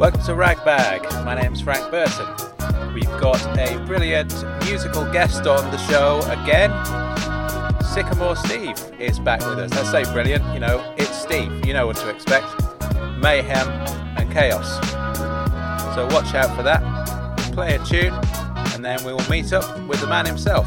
Welcome to Ragbag. My name's Frank Burton. We've got a brilliant musical guest on the show again. Sycamore Steve is back with us. I say brilliant, you know, it's Steve. You know what to expect mayhem and chaos. So watch out for that. Play a tune, and then we will meet up with the man himself.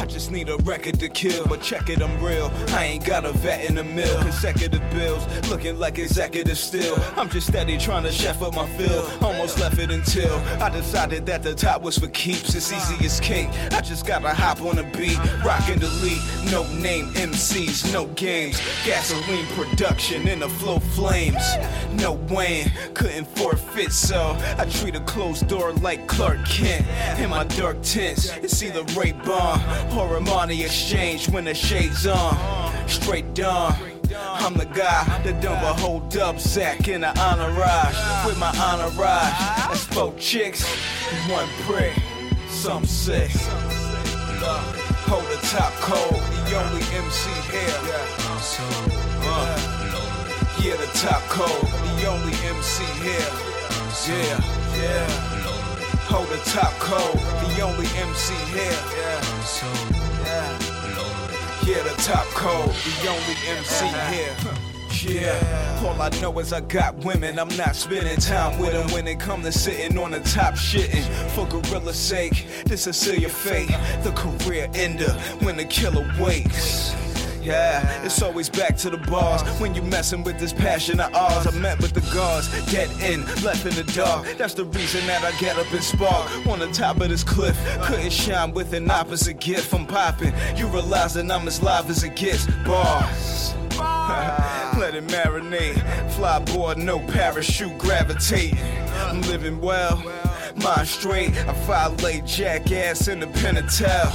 I just need a record to kill, but check it, I'm real. I ain't got a vet in the mill. Consecutive bills, looking like executive still. I'm just steady trying to chef up my fill. Almost left it until I decided that the top was for keeps. It's easy as cake. I just gotta hop on a beat, rockin' the lead. No name MCs, no games. Gasoline production in the flow flames. No Wayne, couldn't forfeit, so I treat a closed door like Clark Kent. In my dark tints, it's either Ray-Ban or Armani Exchange when the shades on. Straight dawn. I'm the guy that done a whole dub sack in an entourage with my entourage. That's four chicks, one prick, some sick. Hold the top cold, the only MC here. Yeah, the top cold, the only MC here. Yeah, yeah. Hold the top cold, the only MC here. Yeah. Yeah, the top code, the only MC here. Yeah, all I know is I got women. I'm not spending time with them when it come to sitting on the top shitting. For gorilla's sake, this is still your fate. The career ender when the killer wakes. Yeah, it's always back to the bars when you messing with this passion of ours. I met with the guards, dead end, left in the dark. That's the reason that I get up and spark on the top of this cliff. Couldn't shine with an opposite gift. I'm popping, you realizing I'm as live as it gets. Bars. Let it marinate. Fly board, no parachute gravitating. I'm living well, mind straight. I violate jackass in the penitentiary.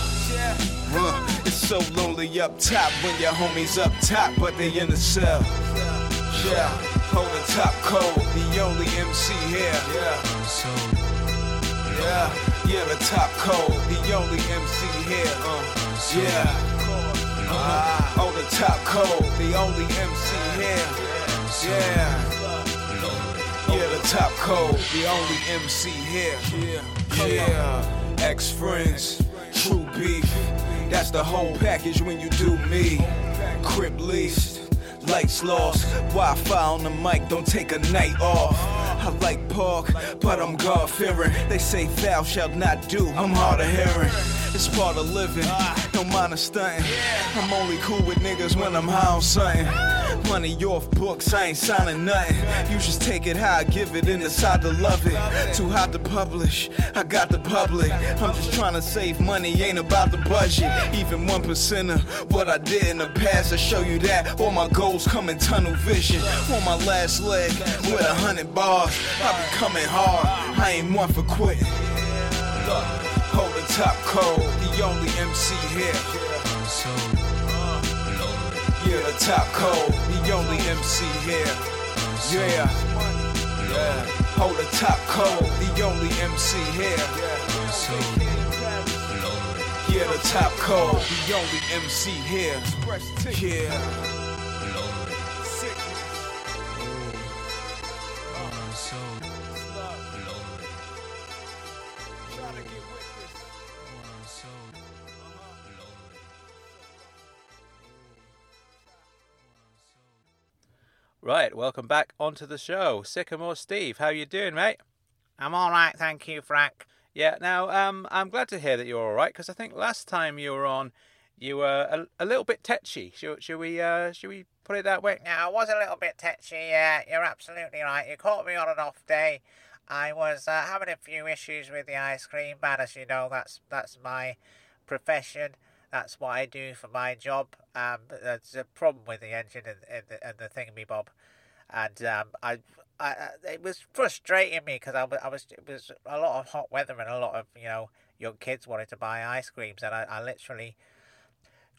Uh, it's so lonely up top when your homies up top, but they in the cell. Yeah, hold the top cold, the only MC here. Yeah, yeah, yeah, the top cold, the only MC here. Uh, yeah. Uh, hold the top cold, the only MC here. Yeah. Yeah, the top code, the only MC here. Yeah. Yeah. Ex friends, true beef. That's the whole package when you do me. Crib leased, lights lost. Wi Fi on the mic, don't take a night off. I like park, but I'm God fearing. They say thou shalt not do, I'm hard of hearing. It's part of living, don't mind a stunting. I'm only cool with niggas when I'm high on something. Money off books, I ain't signing nothing. You just take it how I give it and decide to love it. Too hot to publish, I got the public. I'm just trying to save money, ain't about the budget. Even one percent of what I did in the past, I show you that all my goals come in tunnel vision. On my last leg with a hundred bars, I be coming hard. I ain't one for quitting. Look, hold the top cold, the only MC here. Yeah, the top cold, the only MC here. Yeah, yeah. Hold the top cold, the only MC here. Yeah, the top cold, the only MC here. Yeah. Welcome back onto the show. Sycamore Steve, how you doing, mate? I'm all right, thank you, Frank. Yeah, now um, I'm glad to hear that you're all right because I think last time you were on, you were a, a little bit tetchy. Should, should we uh, should we put it that way? Yeah, I was a little bit tetchy. Yeah, you're absolutely right. You caught me on an off day. I was uh, having a few issues with the ice cream, but as you know, that's that's my profession. That's what I do for my job. Um, there's a problem with the engine and, and, the, and the thingamy bob, and um, I I, it was frustrating me because I was, I was, it was a lot of hot weather and a lot of, you know, young kids wanted to buy ice creams, and I, I literally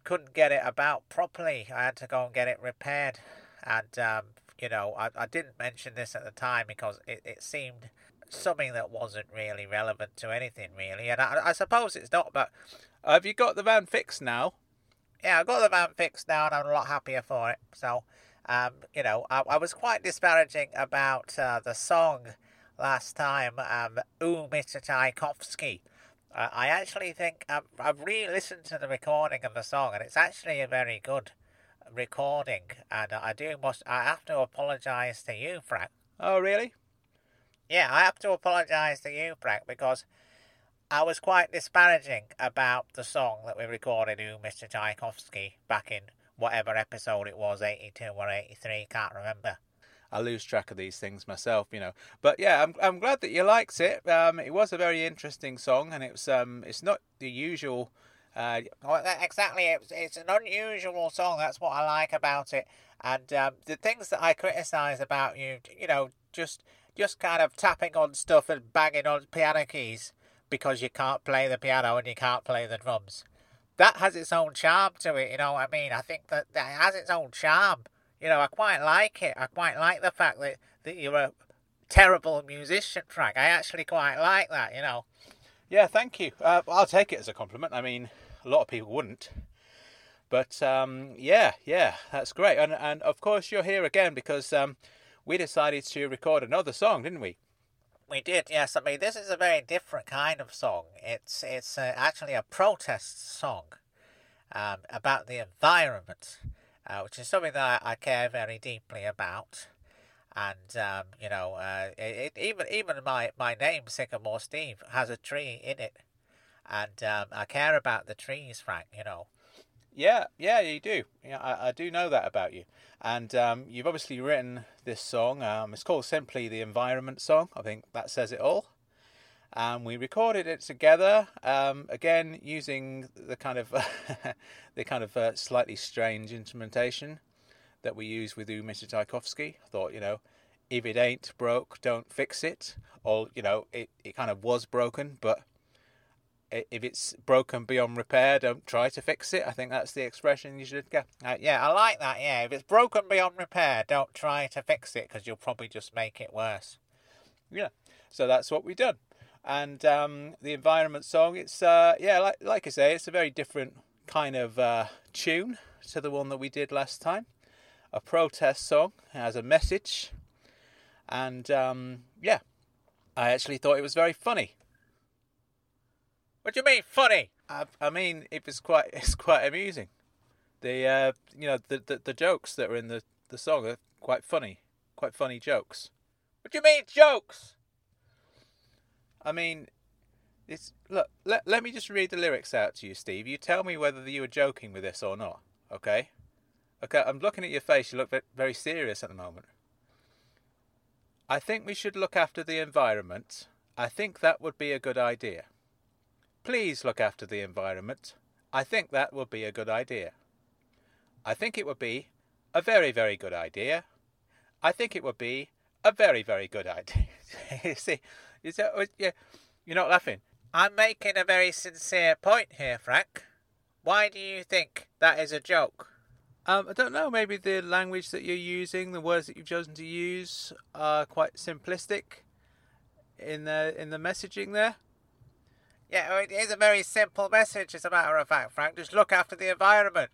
couldn't get it about properly. I had to go and get it repaired, and um, you know, I, I didn't mention this at the time because it, it seemed something that wasn't really relevant to anything really, and I, I suppose it's not. But have you got the van fixed now? Yeah, I got the van fixed now, and I'm a lot happier for it. So, um, you know, I, I was quite disparaging about uh, the song last time, um, Ooh, Mr. Tchaikovsky. Uh, I actually think I've, I've re-listened to the recording of the song, and it's actually a very good recording. And I do must I have to apologise to you, Frank. Oh, really? Yeah, I have to apologise to you, Frank, because I was quite disparaging about the song that we recorded, "Ooh, Mr. Tchaikovsky, back in whatever episode it was, 82 or 83, can't remember. I lose track of these things myself, you know. But yeah, I'm I'm glad that you liked it. Um, it was a very interesting song, and it's um it's not the usual. Uh, well, exactly, it's it's an unusual song. That's what I like about it. And um, the things that I criticise about you, you know, just just kind of tapping on stuff and banging on piano keys because you can't play the piano and you can't play the drums. That has its own charm to it, you know what I mean? I think that that has its own charm. You know, I quite like it. I quite like the fact that, that you're a terrible musician, Frank. I actually quite like that, you know. Yeah, thank you. Uh, I'll take it as a compliment. I mean, a lot of people wouldn't. But um, yeah, yeah, that's great. And, and of course, you're here again because um, we decided to record another song, didn't we? We did, yes. I mean, this is a very different kind of song. It's it's uh, actually a protest song um, about the environment uh, which is something that I, I, care very deeply about. And um, you know, uh, it, it, even even my my name Sycamore Steve has a tree in it, and um, I care about the trees, Frank. You know. Yeah, yeah, you do. Yeah, I, I do know that about you. And um, you've obviously written this song. Um, it's called simply the Environment Song. I think that says it all and we recorded it together um, again using the kind of the kind of uh, slightly strange instrumentation that we use with Ooh. Mr. Tchaikovsky. I thought, you know, if it ain't broke, don't fix it. Or you know, it, it kind of was broken, but if it's broken beyond repair, don't try to fix it. I think that's the expression you should get. Uh, yeah, I like that. Yeah, if it's broken beyond repair, don't try to fix it because you'll probably just make it worse. Yeah, so that's what we've done and um, the environment song. It's uh, yeah, like like I say, it's a very different kind of uh, tune to the one that we did last time. A protest song it has a message, and um, yeah, I actually thought it was very funny. What do you mean funny? I, I mean it was quite it's quite amusing. The uh, you know the, the the jokes that are in the the song are quite funny, quite funny jokes. What do you mean jokes? I mean, it's look. Let let me just read the lyrics out to you, Steve. You tell me whether you were joking with this or not. Okay. Okay. I'm looking at your face. You look very serious at the moment. I think we should look after the environment. I think that would be a good idea. Please look after the environment. I think that would be a good idea. I think it would be a very, very good idea. I think it would be a very, very good idea. you see, that uh. You're not laughing. I'm making a very sincere point here, Frank. Why do you think that is a joke? Um, I don't know. Maybe the language that you're using, the words that you've chosen to use, are quite simplistic in the in the messaging there. Yeah, it is a very simple message, as a matter of fact, Frank. Just look after the environment.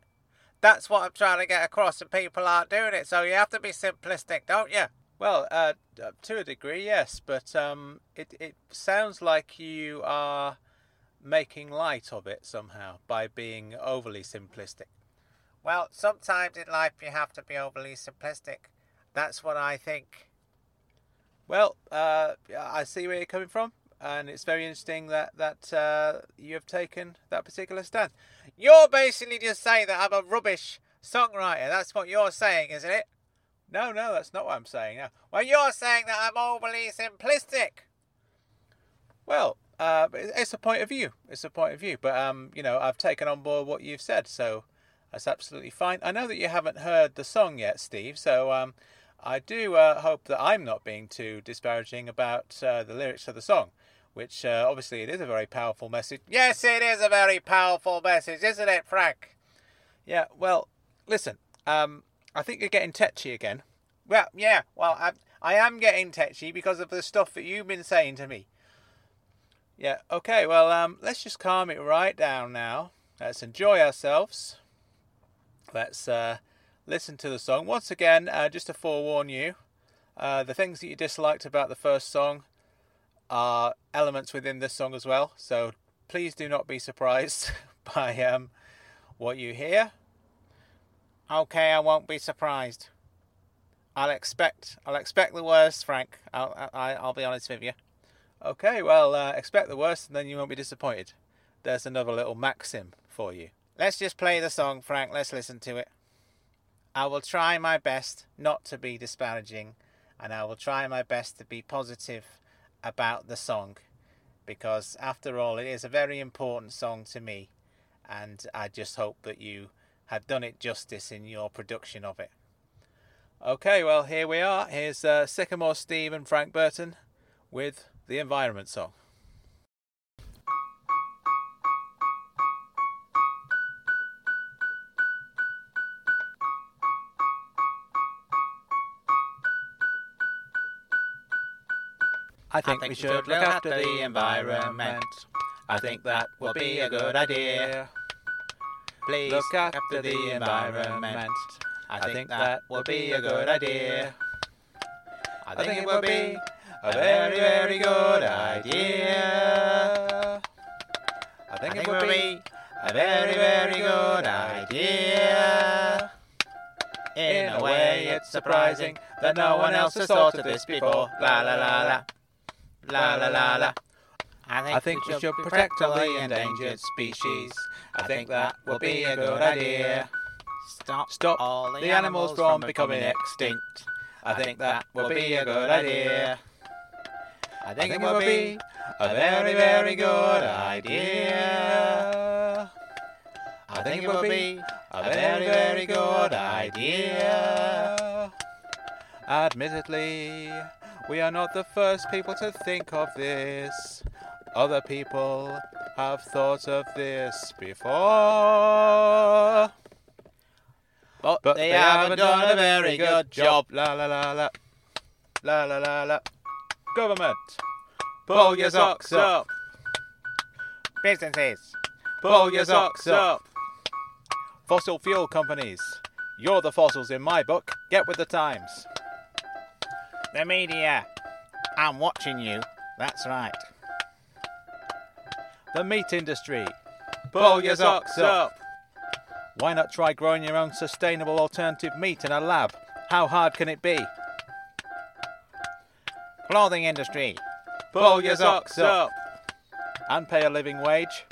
That's what I'm trying to get across, and people aren't doing it. So you have to be simplistic, don't you? Well, uh, to a degree, yes, but um, it it sounds like you are making light of it somehow by being overly simplistic. Well, sometimes in life you have to be overly simplistic. That's what I think. Well, uh, I see where you're coming from, and it's very interesting that that uh, you have taken that particular stand. You're basically just saying that I'm a rubbish songwriter. That's what you're saying, isn't it? No, no, that's not what I'm saying. Now, well, you're saying that I'm overly simplistic. Well, uh, it's a point of view. It's a point of view. But um, you know, I've taken on board what you've said, so that's absolutely fine. I know that you haven't heard the song yet, Steve. So um, I do uh, hope that I'm not being too disparaging about uh, the lyrics of the song, which uh, obviously it is a very powerful message. Yes, it is a very powerful message, isn't it, Frank? Yeah, well, listen, um, I think you're getting tetchy again. Well, yeah, well, I, I am getting tetchy because of the stuff that you've been saying to me. Yeah, okay, well, um, let's just calm it right down now. Let's enjoy ourselves. Let's uh, listen to the song. Once again, uh, just to forewarn you, uh, the things that you disliked about the first song are elements within this song as well. So please do not be surprised by um, what you hear. Okay, I won't be surprised. I'll expect I'll expect the worst, Frank. I'll I, I'll be honest with you. Okay, well, uh, expect the worst, and then you won't be disappointed. There's another little maxim for you. Let's just play the song, Frank. Let's listen to it. I will try my best not to be disparaging, and I will try my best to be positive about the song, because after all, it is a very important song to me, and I just hope that you have done it justice in your production of it. Okay, well, here we are. Here's uh, Sycamore Steve and Frank Burton with the Environment Song. I think, we should look after the environment. I think that will be a good idea. Please look after the environment. I think that will be a good idea. I think it will be a very, very good idea. I think it will be a very, very good idea. In a way, it's surprising that no one else has thought of this before. La la la la. La la la la. I think, we should protect all the endangered species. I think that will be a good idea. Stop, Stop all the animals from becoming extinct. I think that will be a good idea. I think it will be a very, very good idea. I think it will be a very, very good idea. Admittedly, we are not the first people to think of this. Other people have thought of this before. But, But they, haven't done a very good job. La la la la. La la la la. Government, pull your socks up. Businesses, Pull your socks up. Fossil fuel companies, you're the fossils in my book. Get with the times. The media. I'm watching you. That's right. The meat industry, pull your socks up. Why not try growing your own sustainable alternative meat in a lab? How hard can it be? Clothing industry. Pull your socks up. And pay a living wage.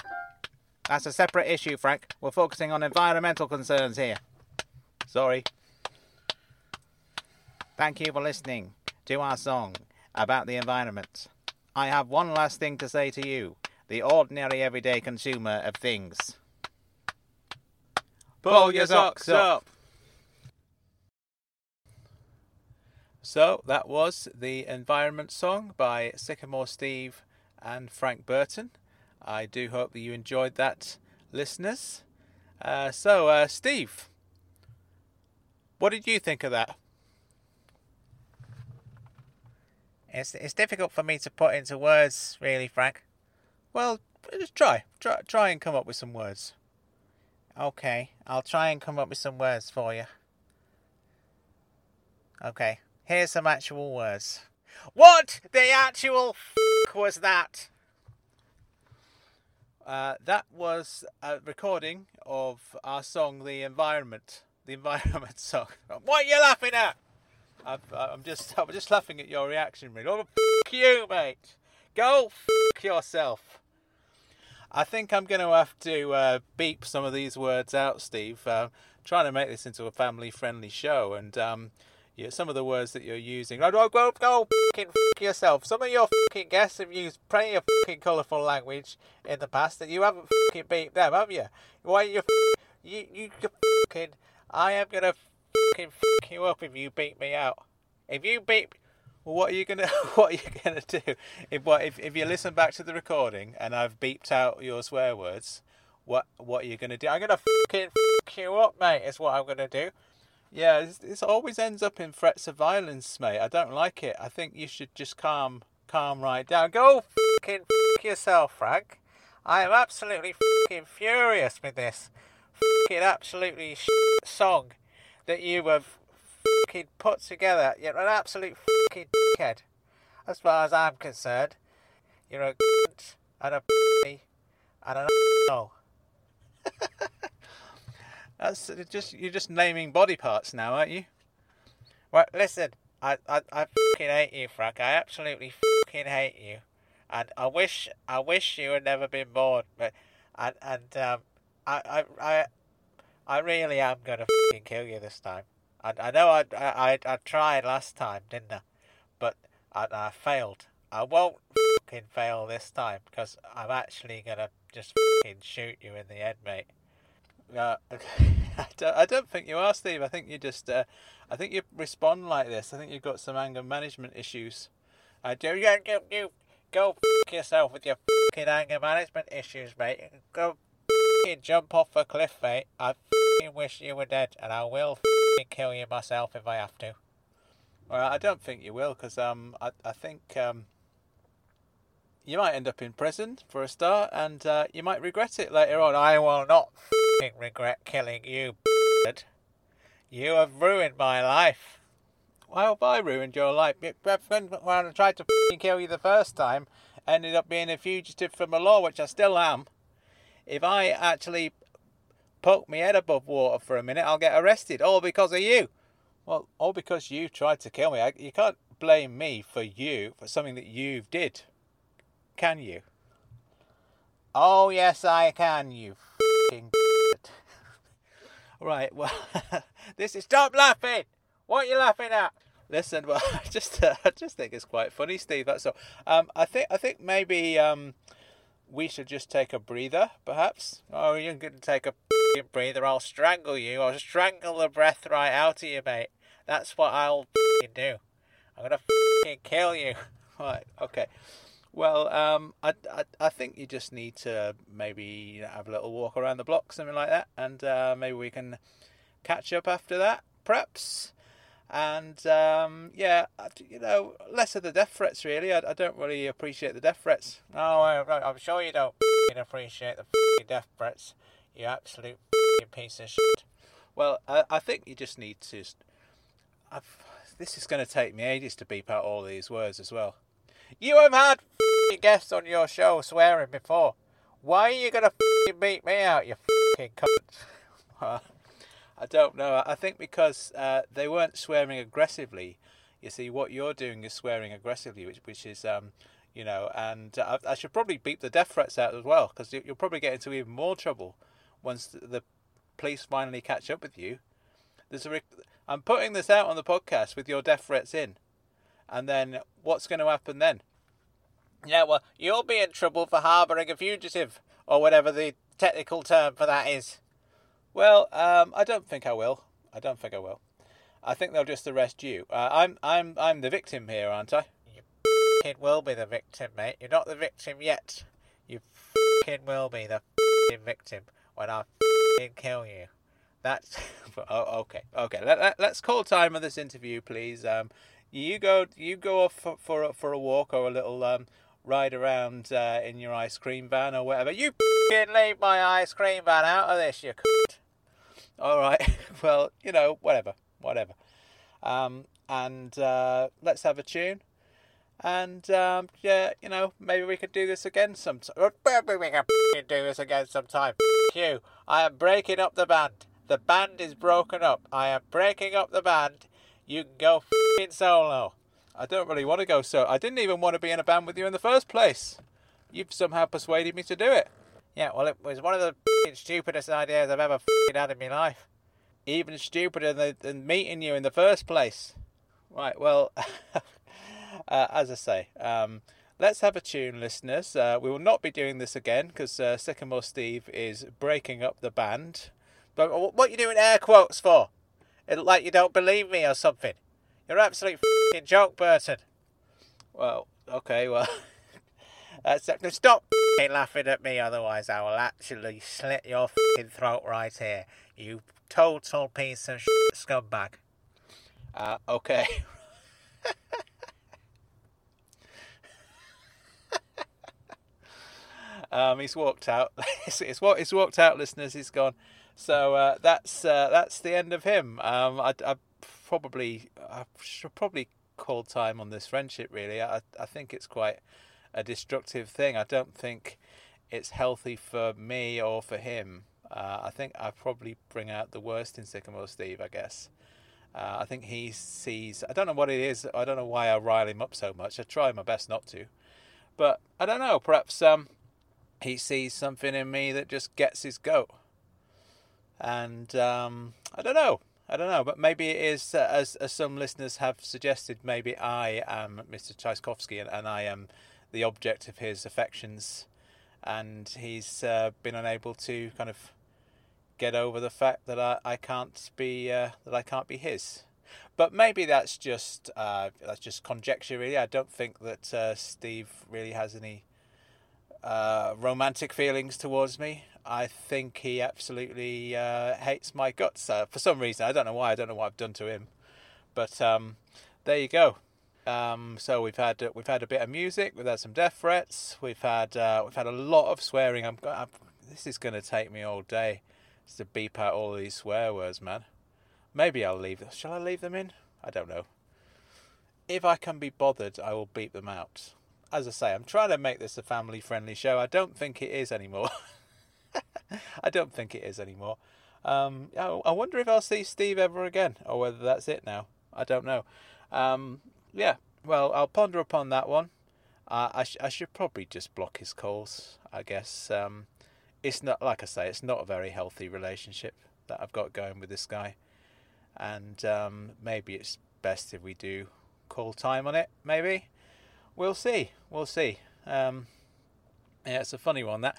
That's a separate issue, Frank. We're focusing on environmental concerns here. Sorry. Thank you for listening to our song about the environment. I have one last thing to say to you, the ordinary everyday consumer of things. Pull your socks up. So that was the Environment Song by Sycamore Steve and Frank Burton. I do hope that you enjoyed that, listeners. Uh, so, uh, Steve, what did you think of that? It's it's difficult for me to put into words, really, Frank. Well, just try, try, try and come up with some words. Okay, I'll try and come up with some words for you. Okay, here's some actual words. What the actual f- was that? Uh, that was a recording of our song, "The Environment." The Environment song. What are you laughing at? I'm, I'm just, I'm just laughing at your reaction, really. Oh, f- you, mate. Go f- yourself. I think I'm going to have to uh, beep some of these words out, Steve. Uh, trying to make this into a family-friendly show, and um, yeah, some of the words that you're using. Go, go, go fucking f- yourself. Some of your guests have used plenty of colourful language in the past, and you haven't fucking beeped them, have you? Why you, f- you, you? I am gonna fucking fuck you up if you beat me out. If you beep, Well, what are you gonna What are you gonna do if what if, if you listen back to the recording and I've beeped out your swear words? What What are you gonna do? I'm gonna fucking f you up, mate. Is what I'm gonna do. Yeah, this always ends up in threats of violence, mate. I don't like it. I think you should just calm calm right down. Go fucking f yourself, Frank. I am absolutely fucking furious with this fucking absolutely sh- song that you have fucking put together. You're an absolute fucking dickhead. As far as I'm concerned, you're a cunt and a and an asshole. That's just you're just naming body parts now, aren't you? Well, listen, I I I fucking hate you, Frank. I absolutely fucking hate you, and I wish I wish you had never been born. But and and um, I I I I really am gonna fucking kill you this time. I I know I I I tried last time, didn't I? But I I failed. I won't fucking fail this time because I'm actually gonna just fucking shoot you in the head, mate. Uh, I, don't, I don't think you are, Steve. I think you just, uh, I think you respond like this. I think you've got some anger management issues. I do. You, you, you go yourself with your fucking anger management issues, mate. Go jump off a cliff, mate. I wish you were dead, and I will kill you myself if I have to. Well, I don't think you will, because um, I, I think um, you might end up in prison for a start, and uh, you might regret it later on. I will not regret killing you, b- You have ruined my life. Why have I ruined your life? When I tried to kill you the first time, ended up being a fugitive from the law, which I still am. If I actually poke my head above water for a minute, I'll get arrested, all because of you. Well, all because you tried to kill me. I, you can't blame me for you for something that you did, can you? Oh yes, I can. You fucking. right. Well, this is. Stop laughing. What are you laughing at? Listen, well, I just uh, I just think it's quite funny, Steve. That's all. Um, I think I think maybe um, we should just take a breather, perhaps. Oh, you're going to take a breather. I'll strangle you. I'll strangle the breath right out of you, mate. That's what I'll do. I'm going to kill you. Right. Okay. Well, um, I, I, I think you just need to maybe have a little walk around the block, something like that, and uh, maybe we can catch up after that, perhaps. And um, yeah, you know, less of the death threats. Really, I, I don't really appreciate the death threats. No, I'm sure you don't appreciate the death threats. You absolute piece of shit. Well, I, I think you just need to. I've, this is going to take me ages to beep out all these words as well. You have had guests on your show swearing before. Why are you going to beat me out, you fucking cunt? I don't know. I think because uh, they weren't swearing aggressively. You see, what you're doing is swearing aggressively, which, which is, um, you know, and uh, I should probably beep the death threats out as well, because you'll probably get into even more trouble once the police finally catch up with you. There's a rec- I'm putting this out on the podcast with your death threats in, and then what's going to happen then? Yeah, well, you'll be in trouble for harbouring a fugitive, or whatever the technical term for that is. Well, um, I don't think I will. I don't think I will. I think they'll just arrest you. Uh, I'm, I'm, I'm the victim here, aren't I? You will be the victim, mate. You're not the victim yet. You f***ing will be the f***ing victim when I f***ing kill you. That's oh, okay. Okay. Let, let, let's call time on this interview, please. Um, you go, you go off for for a, for a walk or a little um ride around uh, in your ice cream van or whatever. You f***ing leave my ice cream van out of this, you c***. All right. Well, you know, whatever, whatever. Um, and uh, let's have a tune. And um, yeah, you know, maybe we could do this again sometime. Maybe we can do this again sometime. You, I am breaking up the band. The band is broken up. I am breaking up the band. You can go f***ing solo. I don't really want to go so. I didn't even want to be in a band with you in the first place. You've somehow persuaded me to do it. Yeah, well, it was one of the stupidest ideas I've ever had in my life. Even stupider than, than meeting you in the first place. Right, well, uh, as I say, um, let's have a tune, listeners. Uh, we will not be doing this again because uh, Sycamore Steve is breaking up the band. But what are you doing air quotes for? It, like you don't believe me or something. You're an absolute joke, Burton. Well, okay, well, that's Now stop laughing at me, otherwise I will actually slit your throat right here. You total piece of scumbag. uh, okay. um, he's walked out. it's, it's walked out, listeners. He's gone. So uh, that's uh, that's the end of him. Um, I, I probably I should probably call time on this friendship. Really, I I think it's quite a destructive thing. I don't think it's healthy for me or for him. Uh, I think I probably bring out the worst in Sycamore Steve. I guess. Uh, I think he sees. I don't know what it is. I don't know why I rile him up so much. I try my best not to, but I don't know. Perhaps um, he sees something in me that just gets his goat, and um, I don't know. I don't know, but maybe it is uh, as as some listeners have suggested. Maybe I am Mr. Tchaikovsky, and, and I am the object of his affections, and he's uh, been unable to kind of get over the fact that I, I can't be uh, that I can't be his. But maybe that's just uh, that's just conjecture. Really, I don't think that uh, Steve really has any uh, romantic feelings towards me. I think he absolutely uh, hates my guts for some reason. I don't know why. I don't know what I've done to him. But um, there you go. Um, so we've had we've had a bit of music. We've had some death threats. We've had we've had a lot of swearing. I'm, I'm this is going to take me all day to beep out all these swear words, man. Maybe I'll leave. Shall I leave them in? I don't know. If I can be bothered, I will beep them out. As I say, I'm trying to make this a family friendly show. I don't think it is anymore. I don't think it is anymore. Um, I wonder if I'll see Steve ever again, or whether that's it now. I don't know. Um, yeah, well, I'll ponder upon that one. Uh, I, sh- I should probably just block his calls, I guess. Um, it's not like I say, it's not a very healthy relationship that I've got going with this guy, and um, maybe it's best if we do call time on it. Maybe we'll see. We'll see. Um, yeah, it's a funny one that.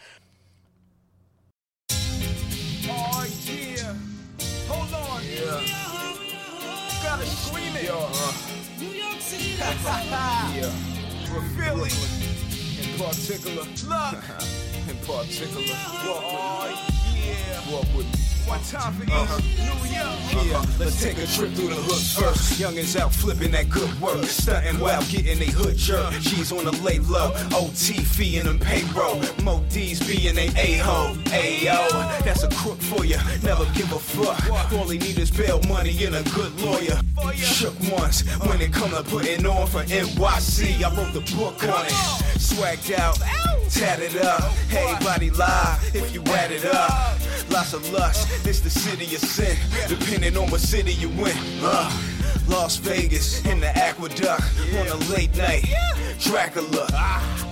Gotta scream it. Uh. yeah. Philly. In particular. Look. In particular. Walk with me. Yeah. Walk with me. One time for uh-huh. New. Yeah, let's take a trip through the hood first. Youngins out flipping that good work. Stunting while getting a hood jerk. She's on the lay low. OT fee and them payroll. Mo D's being a A-ho. Ayo, that's a crook for you. Never give a fuck. All he need is bail money and a good lawyer. Shook once when it come to putting on for NYC. I wrote the book on it. Swagged out, tatted up. Hey, body lie if you add it up. Lots of lust, this the city of sin. Depending on what city you in. Uh, Las Vegas in the aqueduct on a late night. Dracula,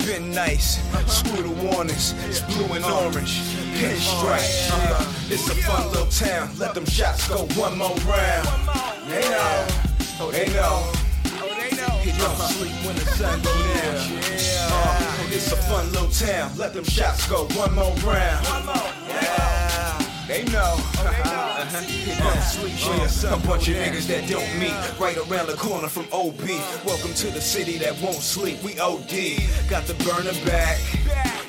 been nice. Screw the warnings, it's blue and orange. Pinstripe, uh, it's a fun little town. Let them shots go one more round. They know, oh they know. He don't sleep when the sun go down. Uh, it's a fun little town. Let them shots go one more round. Yeah. They know. Uh, sleep when the sun a bunch of niggas that don't meet right around the corner from OB. Welcome to the city that won't sleep. We OD. Got the burner back.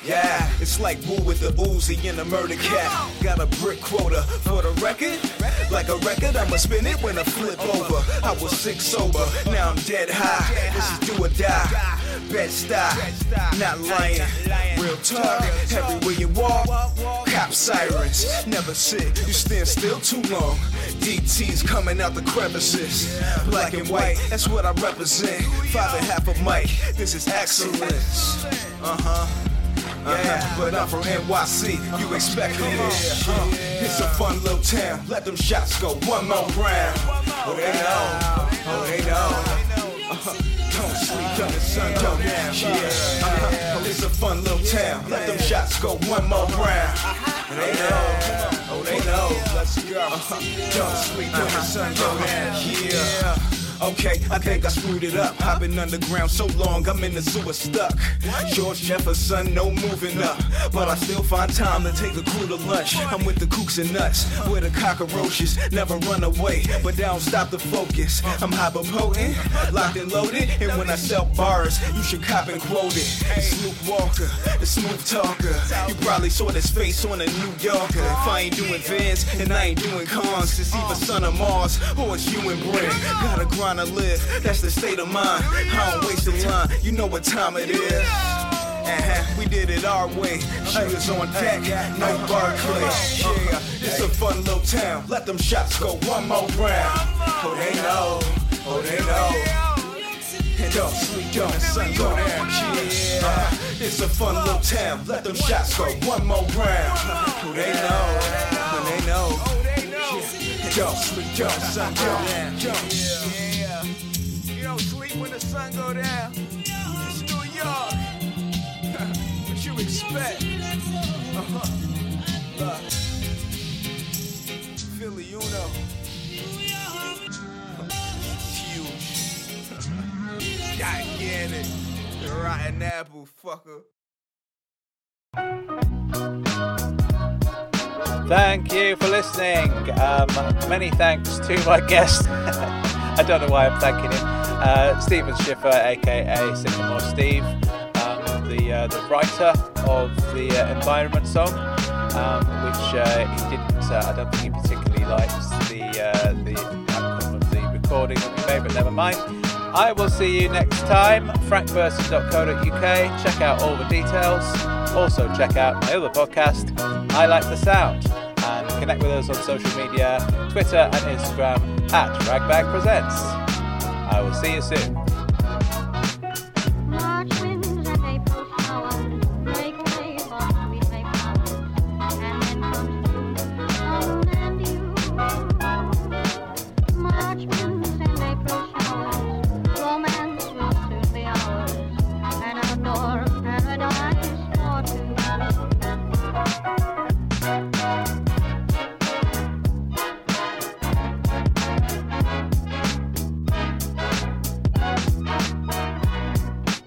Yeah, it's like Woo with the Uzi and the murder cat. Got a brick quota for the record. Like a record, I'ma spin it when I flip over. I was sick sober, now I'm dead high. This is do or die. Bed-Stuy, not lying. Real talk, everywhere you walk. Cop sirens, never sit, you stand still too long. DT's coming out the crevices. Black and white, that's what I represent. Five and half a mic, this is excellence. Uh huh. Yeah, but I'm from NYC, you expect it. Uh, it's a fun little town, let them shots go one more round. Oh, they know, oh, they know. Uh, don't sleep till the sun go down. Yeah, uh, it's a fun little town, let them shots go one more round. They know, oh, they know. Let's go. Uh, don't sleep till the sun go. Okay, I think I screwed it up. I've been underground so long, I'm in the sewer stuck. George Jefferson, no moving up. But I still find time to take the crew to lunch. I'm with the kooks and nuts, where the cockroaches never run away. But they don't stop the focus. I'm hyper potent, locked and loaded. And when I sell bars, you should cop and quote it. Snoop Walker, the smooth talker. You probably saw this face on a New Yorker. If I ain't doing Vans and I ain't doing cons, it's either Son of Mars or it's you and Brent. Gotta grind to live, that's the state of mind. I don't waste a line, you know what time it is. Uh-huh, we did it our way. Shooters on deck, no Barclay. Yeah, it's a fun little town. Let them shots go one more round. Oh, they know. Oh, they know. And don't sleep, don't sun go down. Yeah, uh, it's a fun little town. Let them shots go one more round. Oh, they know. Oh, they know. Don't sleep, don't sun go down. When the sun go down. It's New York. what you expect? Uh-huh. Look. Philly, you know. Huge. The rotten apple, fucker. Thank you for listening. Um, many thanks to my guest. I don't know why I'm thanking him. Uh, Stephen Schiffer, aka Sycamore Steve, um, the uh, the writer of the uh, Environment song, um, which uh, he didn't. Uh, I don't think he particularly liked the the outcome of the recording we made, but never mind. I will see you next time. frankburton.co.uk. Check out all the details. Also, check out my other podcast, I Like the Sound, and connect with us on social media Twitter and Instagram at Ragbag Presents. I will see you soon.